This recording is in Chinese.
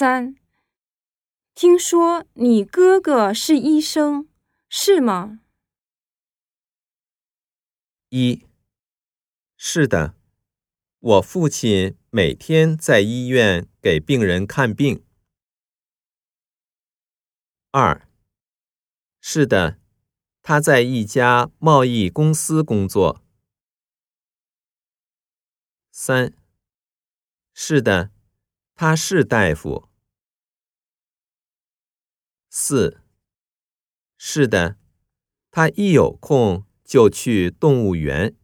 三，听说你哥哥是医生，是吗？一，是的，我父亲每天在医院给病人看病。二，是的，他在一家贸易公司工作。三，是的，他是大夫。四，是的，他一有空就去动物园。